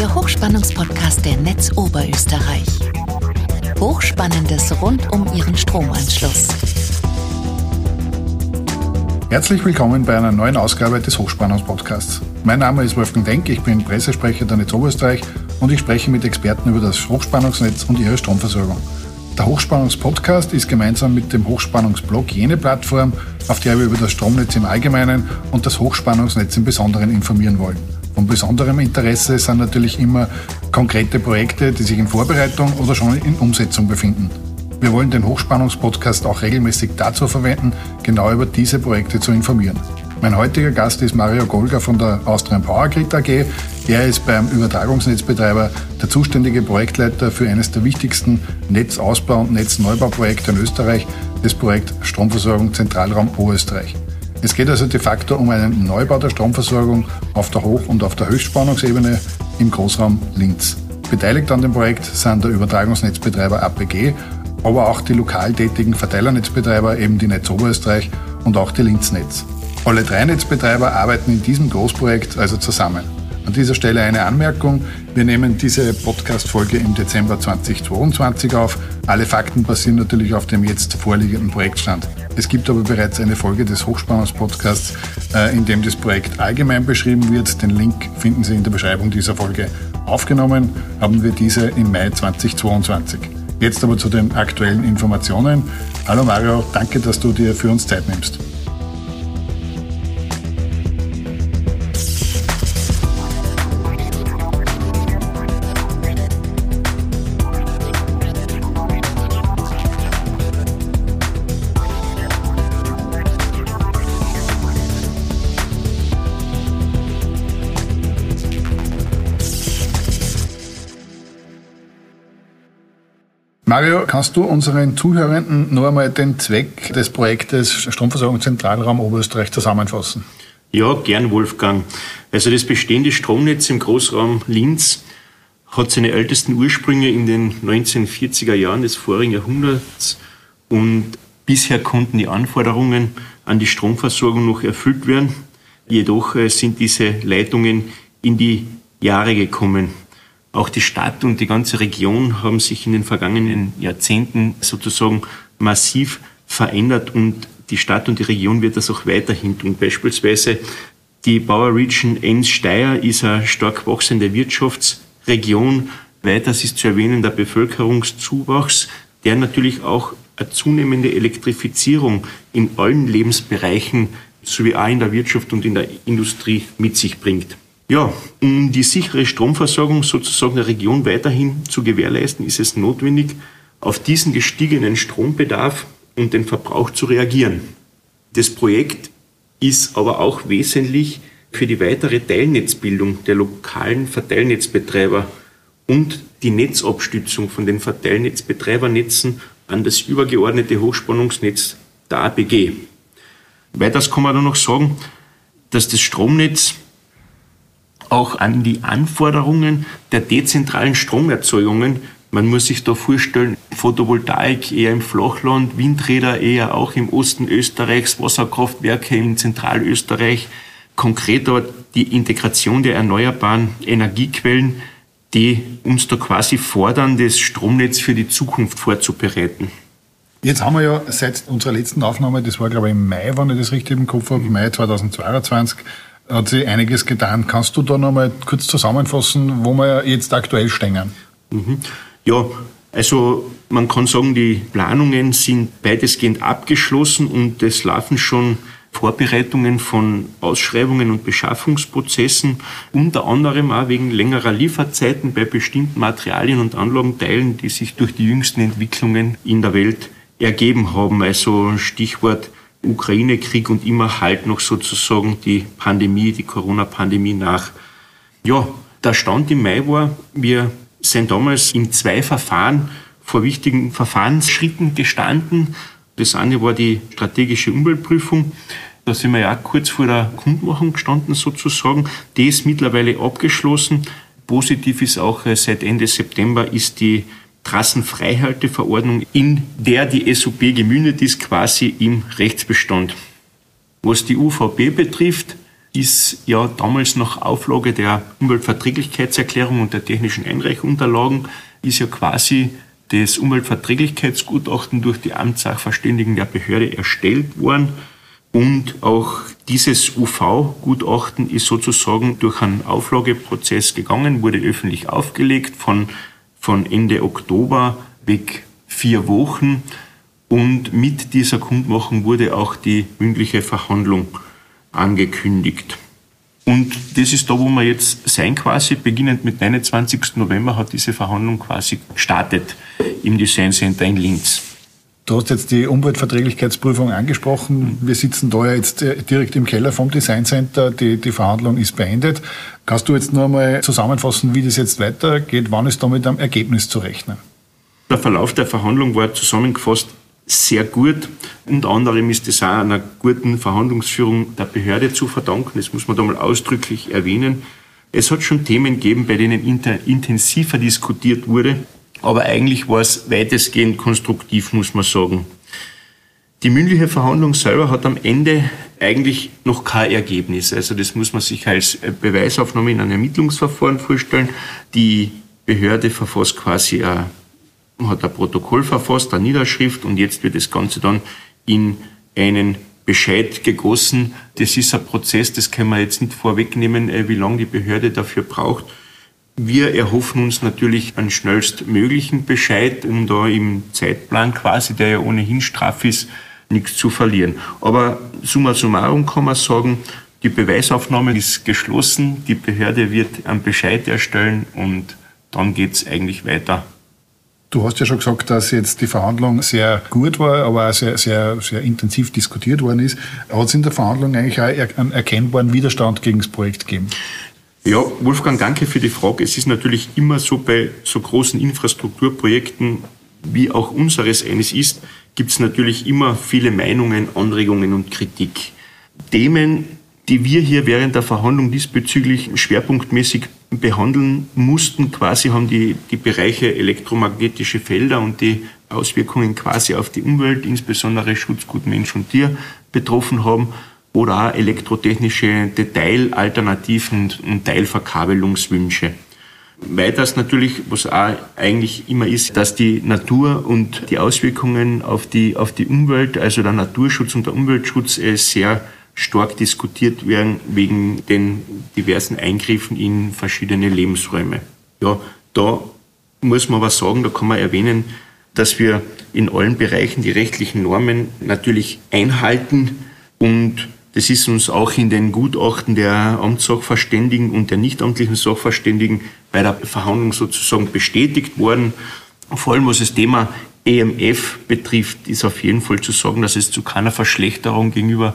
der Hochspannungspodcast der Netz Oberösterreich. Hochspannendes rund um Ihren Stromanschluss. Herzlich willkommen bei einer neuen Ausgabe des Hochspannungspodcasts. Mein Name ist Wolfgang Denk, ich bin Pressesprecher der Netz Oberösterreich und ich spreche mit Experten über das Hochspannungsnetz und ihre Stromversorgung. Der Hochspannungspodcast ist gemeinsam mit dem Hochspannungsblog jene Plattform, auf der wir über das Stromnetz im Allgemeinen und das Hochspannungsnetz im Besonderen informieren wollen. Von besonderem Interesse sind natürlich immer konkrete Projekte, die sich in Vorbereitung oder schon in Umsetzung befinden. Wir wollen den Hochspannungspodcast auch regelmäßig dazu verwenden, genau über diese Projekte zu informieren. Mein heutiger Gast ist Mario Golga von der Austrian Power Grid AG. Er ist beim Übertragungsnetzbetreiber der zuständige Projektleiter für eines der wichtigsten Netzausbau- und Netzneubauprojekte in Österreich, das Projekt Stromversorgung Zentralraum Oberösterreich. Es geht also de facto um einen Neubau der Stromversorgung auf der Hoch- und auf der Höchstspannungsebene im Großraum Linz. Beteiligt an dem Projekt sind der Übertragungsnetzbetreiber APG, aber auch die lokal tätigen Verteilernetzbetreiber, eben die Netz Oberösterreich und auch die Linznetz. Alle drei Netzbetreiber arbeiten in diesem Großprojekt also zusammen. An dieser Stelle eine Anmerkung. Wir nehmen diese Podcast-Folge im Dezember 2022 auf. Alle Fakten basieren natürlich auf dem jetzt vorliegenden Projektstand. Es gibt aber bereits eine Folge des Hochspannungspodcasts, äh, in dem das Projekt allgemein beschrieben wird. Den Link finden Sie in der Beschreibung dieser Folge. Aufgenommen haben wir diese im Mai 2022. Jetzt aber zu den aktuellen Informationen. Hallo Mario, danke, dass du dir für uns Zeit nimmst. Mario, kannst du unseren Zuhörenden nur einmal den Zweck des Projektes Stromversorgung Zentralraum Oberösterreich zusammenfassen? Ja, gern, Wolfgang. Also das bestehende Stromnetz im Großraum Linz hat seine ältesten Ursprünge in den 1940er Jahren des vorigen Jahrhunderts und bisher konnten die Anforderungen an die Stromversorgung noch erfüllt werden. Jedoch äh, sind diese Leitungen in die Jahre gekommen. Auch die Stadt und die ganze Region haben sich in den vergangenen Jahrzehnten sozusagen massiv verändert und die Stadt und die Region wird das auch weiterhin tun. Beispielsweise die Bauer Region Enns-Steyr ist eine stark wachsende Wirtschaftsregion. Weiters ist zu erwähnen der Bevölkerungszuwachs, der natürlich auch eine zunehmende Elektrifizierung in allen Lebensbereichen sowie auch in der Wirtschaft und in der Industrie mit sich bringt. Ja, um die sichere Stromversorgung sozusagen der Region weiterhin zu gewährleisten, ist es notwendig, auf diesen gestiegenen Strombedarf und den Verbrauch zu reagieren. Das Projekt ist aber auch wesentlich für die weitere Teilnetzbildung der lokalen Verteilnetzbetreiber und die Netzabstützung von den Verteilnetzbetreibernetzen an das übergeordnete Hochspannungsnetz der APG. Weiters kann man dann noch sagen, dass das Stromnetz auch an die Anforderungen der dezentralen Stromerzeugungen. Man muss sich da vorstellen, Photovoltaik eher im Flachland, Windräder eher auch im Osten Österreichs, Wasserkraftwerke in Zentralösterreich. Konkret aber die Integration der erneuerbaren Energiequellen, die uns da quasi fordern, das Stromnetz für die Zukunft vorzubereiten. Jetzt haben wir ja seit unserer letzten Aufnahme, das war glaube ich im Mai, wenn ich das richtig im Kopf habe, Mai 2022, hat sich einiges getan. Kannst du da nochmal kurz zusammenfassen, wo wir jetzt aktuell stehen? Mhm. Ja, also man kann sagen, die Planungen sind weitestgehend abgeschlossen und es laufen schon Vorbereitungen von Ausschreibungen und Beschaffungsprozessen, unter anderem auch wegen längerer Lieferzeiten bei bestimmten Materialien und Anlagenteilen, die sich durch die jüngsten Entwicklungen in der Welt ergeben haben. Also Stichwort Ukraine-Krieg und immer halt noch sozusagen die Pandemie, die Corona-Pandemie nach. Ja, der Stand im Mai war, wir sind damals in zwei Verfahren vor wichtigen Verfahrensschritten gestanden. Das eine war die strategische Umweltprüfung. Da sind wir ja auch kurz vor der Kundmachung gestanden sozusagen. Die ist mittlerweile abgeschlossen. Positiv ist auch, äh, seit Ende September ist die Trassenfreihalteverordnung, in der die SUP gemündet ist, quasi im Rechtsbestand. Was die UVP betrifft, ist ja damals nach Auflage der Umweltverträglichkeitserklärung und der technischen Einreichunterlagen ist ja quasi das Umweltverträglichkeitsgutachten durch die Amtssachverständigen der Behörde erstellt worden. Und auch dieses UV-Gutachten ist sozusagen durch einen Auflageprozess gegangen, wurde öffentlich aufgelegt von, von Ende Oktober weg vier Wochen. Und mit dieser Kundmachung wurde auch die mündliche Verhandlung angekündigt. Und das ist da, wo wir jetzt sein quasi. Beginnend mit 29. November hat diese Verhandlung quasi gestartet im Design Center in Linz. Du hast jetzt die Umweltverträglichkeitsprüfung angesprochen. Wir sitzen da ja jetzt äh, direkt im Keller vom Design Center. Die, die Verhandlung ist beendet. Kannst du jetzt nur einmal zusammenfassen, wie das jetzt weitergeht? Wann ist da mit einem Ergebnis zu rechnen? Der Verlauf der Verhandlung war zusammengefasst sehr gut. Unter anderem ist es auch einer guten Verhandlungsführung der Behörde zu verdanken. Das muss man da mal ausdrücklich erwähnen. Es hat schon Themen gegeben, bei denen intensiver diskutiert wurde, aber eigentlich war es weitestgehend konstruktiv, muss man sagen. Die mündliche Verhandlung selber hat am Ende eigentlich noch kein Ergebnis. Also das muss man sich als Beweisaufnahme in einem Ermittlungsverfahren vorstellen. Die Behörde verfasst quasi ein hat ein Protokoll verfasst, eine Niederschrift und jetzt wird das Ganze dann in einen Bescheid gegossen. Das ist ein Prozess, das können wir jetzt nicht vorwegnehmen, äh, wie lange die Behörde dafür braucht. Wir erhoffen uns natürlich einen schnellstmöglichen Bescheid, um da im Zeitplan quasi, der ja ohnehin straff ist, nichts zu verlieren. Aber summa summarum kann man sagen, die Beweisaufnahme ist geschlossen, die Behörde wird einen Bescheid erstellen und dann geht es eigentlich weiter Du hast ja schon gesagt, dass jetzt die Verhandlung sehr gut war, aber auch sehr, sehr, sehr intensiv diskutiert worden ist. Hat es in der Verhandlung eigentlich auch einen erkennbaren Widerstand gegen das Projekt gegeben? Ja, Wolfgang, danke für die Frage. Es ist natürlich immer so bei so großen Infrastrukturprojekten, wie auch unseres eines ist, gibt es natürlich immer viele Meinungen, Anregungen und Kritik. Themen, die wir hier während der Verhandlung diesbezüglich schwerpunktmäßig behandeln mussten, quasi haben die, die Bereiche elektromagnetische Felder und die Auswirkungen quasi auf die Umwelt, insbesondere Schutzgut Mensch und Tier betroffen haben oder auch elektrotechnische Detailalternativen und Teilverkabelungswünsche. Weiters natürlich, was auch eigentlich immer ist, dass die Natur und die Auswirkungen auf die, auf die Umwelt, also der Naturschutz und der Umweltschutz, äh, sehr stark diskutiert werden wegen den diversen Eingriffen in verschiedene Lebensräume. Ja, da muss man aber sagen, da kann man erwähnen, dass wir in allen Bereichen die rechtlichen Normen natürlich einhalten und das ist uns auch in den Gutachten der Amtssachverständigen und der nichtamtlichen Sachverständigen bei der Verhandlung sozusagen bestätigt worden. Vor allem was das Thema EMF betrifft, ist auf jeden Fall zu sagen, dass es zu keiner Verschlechterung gegenüber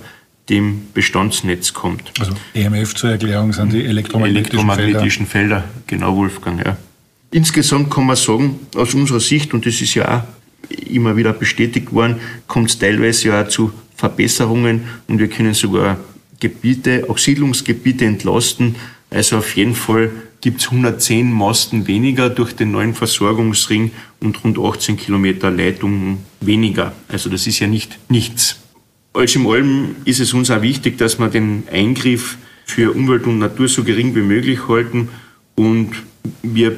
dem Bestandsnetz kommt. Also EMF zur Erklärung sind die elektromagnetischen, elektromagnetischen Felder. Felder. Genau, Wolfgang. Ja. Insgesamt kann man sagen, aus unserer Sicht, und das ist ja auch immer wieder bestätigt worden, kommt es teilweise ja auch zu Verbesserungen und wir können sogar Gebiete, auch Siedlungsgebiete entlasten. Also auf jeden Fall gibt es 110 Masten weniger durch den neuen Versorgungsring und rund 18 Kilometer Leitungen weniger. Also das ist ja nicht nichts. Alles im allem ist es uns auch wichtig, dass wir den Eingriff für Umwelt und Natur so gering wie möglich halten. Und wir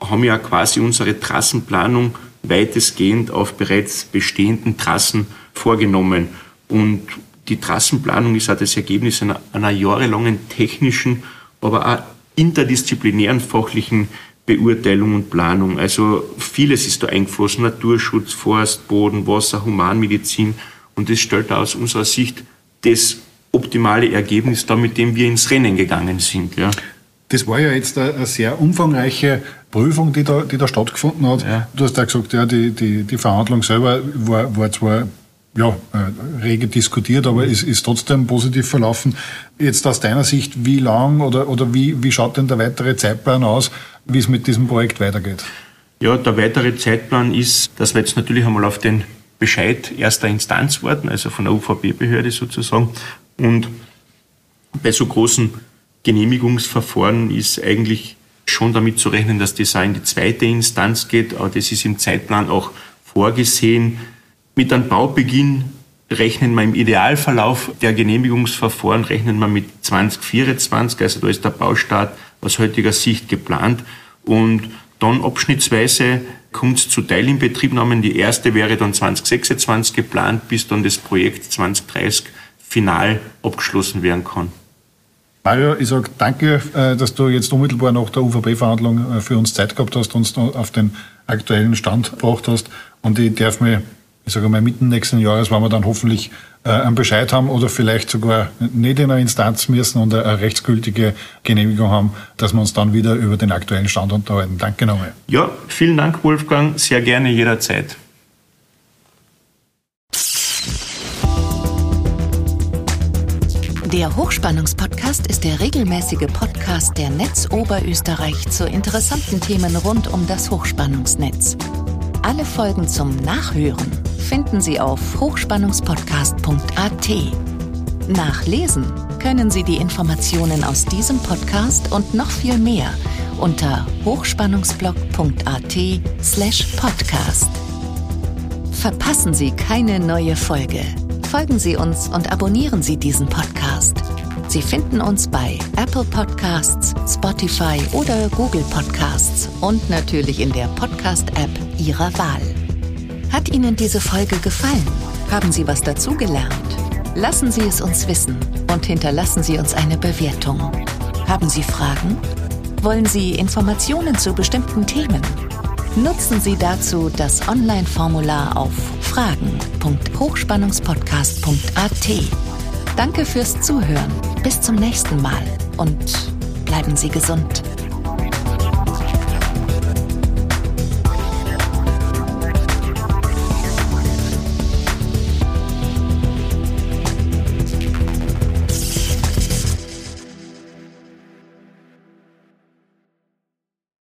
haben ja quasi unsere Trassenplanung weitestgehend auf bereits bestehenden Trassen vorgenommen. Und die Trassenplanung ist auch das Ergebnis einer, einer jahrelangen technischen, aber auch interdisziplinären fachlichen Beurteilung und Planung. Also vieles ist da eingeflossen. Naturschutz, Forst, Boden, Wasser, Humanmedizin und das stellt aus unserer Sicht das optimale Ergebnis dar, mit dem wir ins Rennen gegangen sind. Ja. Das war ja jetzt eine sehr umfangreiche Prüfung, die da, die da stattgefunden hat. Ja. Du hast ja gesagt, ja, die, die, die Verhandlung selber war, war zwar ja, äh, rege diskutiert, aber ist, ist trotzdem positiv verlaufen. Jetzt aus deiner Sicht, wie lang oder, oder wie, wie schaut denn der weitere Zeitplan aus, wie es mit diesem Projekt weitergeht? Ja, der weitere Zeitplan ist, dass wir jetzt natürlich einmal auf den Bescheid erster Instanz worden, also von der UVB-Behörde sozusagen. Und bei so großen Genehmigungsverfahren ist eigentlich schon damit zu rechnen, dass das auch in die zweite Instanz geht, aber das ist im Zeitplan auch vorgesehen. Mit einem Baubeginn rechnen wir im Idealverlauf der Genehmigungsverfahren, rechnen wir mit 2024, also da ist der Baustart aus heutiger Sicht geplant und dann abschnittsweise kommt es zu Teilinbetriebnahmen. Die erste wäre dann 2026 geplant, bis dann das Projekt 2030 final abgeschlossen werden kann. Mario, ich sage danke, äh, dass du jetzt unmittelbar nach der UVB-Verhandlung äh, für uns Zeit gehabt hast, uns auf den aktuellen Stand gebracht hast. Und ich darf mir, ich sage mal, mitten nächsten Jahres, wenn wir dann hoffentlich äh, einen Bescheid haben oder vielleicht sogar nicht in einer Instanz müssen und eine rechtsgültige Genehmigung haben, dass wir uns dann wieder über den aktuellen Stand unterhalten. Danke nochmal. Ja, vielen Dank, Wolfgang. Sehr gerne jederzeit. Der Hochspannungspodcast ist der regelmäßige Podcast der Netz Oberösterreich zu interessanten Themen rund um das Hochspannungsnetz. Alle Folgen zum Nachhören finden Sie auf hochspannungspodcast.at. Nachlesen können Sie die Informationen aus diesem Podcast und noch viel mehr unter hochspannungsblog.at/podcast. Verpassen Sie keine neue Folge folgen Sie uns und abonnieren Sie diesen Podcast. Sie finden uns bei Apple Podcasts, Spotify oder Google Podcasts und natürlich in der Podcast-App Ihrer Wahl. Hat Ihnen diese Folge gefallen? Haben Sie was dazugelernt? Lassen Sie es uns wissen und hinterlassen Sie uns eine Bewertung. Haben Sie Fragen? Wollen Sie Informationen zu bestimmten Themen? Nutzen Sie dazu das Online-Formular auf fragen.hochspannungspodcast.at. Danke fürs Zuhören. Bis zum nächsten Mal und bleiben Sie gesund.